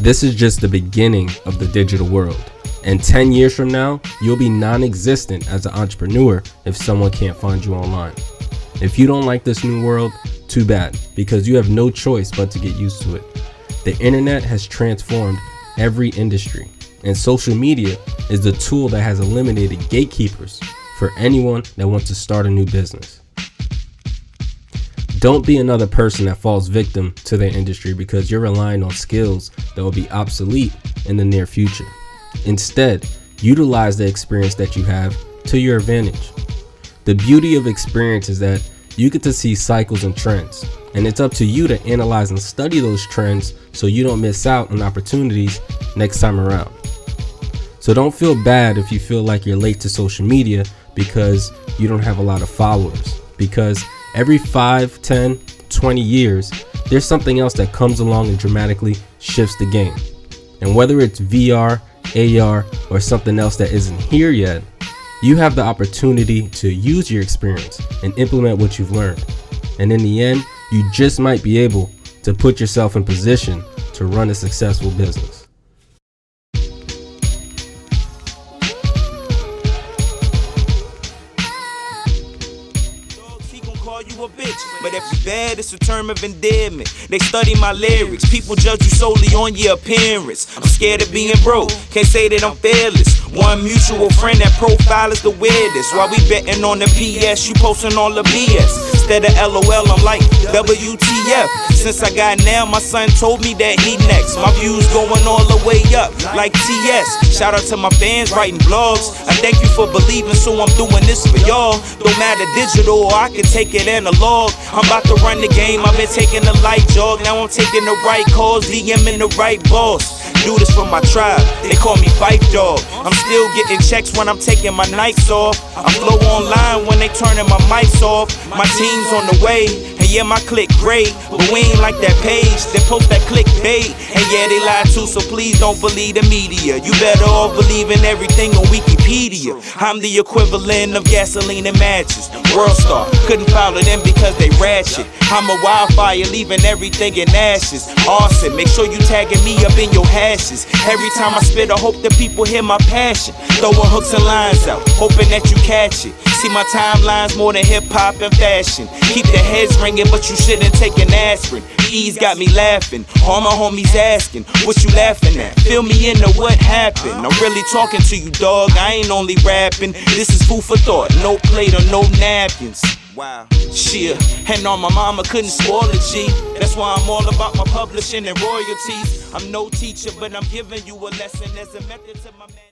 This is just the beginning of the digital world. And 10 years from now, you'll be non existent as an entrepreneur if someone can't find you online. If you don't like this new world, too bad, because you have no choice but to get used to it. The internet has transformed every industry, and social media is the tool that has eliminated gatekeepers for anyone that wants to start a new business. Don't be another person that falls victim to their industry because you're relying on skills that will be obsolete in the near future. Instead, utilize the experience that you have to your advantage. The beauty of experience is that you get to see cycles and trends, and it's up to you to analyze and study those trends so you don't miss out on opportunities next time around. So don't feel bad if you feel like you're late to social media because you don't have a lot of followers. Because every 5, 10, 20 years, there's something else that comes along and dramatically shifts the game. And whether it's VR, AR, or something else that isn't here yet, you have the opportunity to use your experience and implement what you've learned. And in the end, you just might be able to put yourself in position to run a successful business. You a bitch. But if you bad, it's a term of endearment. They study my lyrics. People judge you solely on your appearance. I'm scared of being broke. Can't say that I'm fearless. One mutual friend that profile is the weirdest. While we betting on the PS, you posting all the BS. Instead of LOL, I'm like WTF. Since I got now, my son told me that he next. My views going all the way up, like TS. Shout out to my fans writing blogs. I thank you for believing, so I'm doing this for y'all. Don't matter digital, or I can take it analog. I'm about to run the game, I've been taking the light jog. Now I'm taking the right calls, DMing the right boss. Do this for my tribe, they call me Fight Dog. I'm still getting checks when I'm taking my nights off. I flow online when they turning my mics off. My team's on the way, yeah, my click great. But we ain't like that page, they post that clickbait. And yeah, they lie too, so please don't believe the media. You better all believe in everything on Wikipedia. I'm the equivalent of gasoline and matches. World star, couldn't follow them because they ratchet. I'm a wildfire, leaving everything in ashes. Awesome, make sure you tagging me up in your hashes. Every time I spit, I hope that people hear my passion. Throwing hooks and lines out, hoping that you catch it. See my timelines more than hip hop and fashion. Keep the heads ringing, but you shouldn't take an aspirin. Ease got me laughing. All my homies asking, what you laughing at? Fill me in into what happened. I'm really talking to you, dog. I ain't only rapping. This is food for thought. No plate or no napkins. Wow. Shit, and on my mama couldn't spoil it, G. That's why I'm all about my publishing and royalties. I'm no teacher, but I'm giving you a lesson as a method to my man.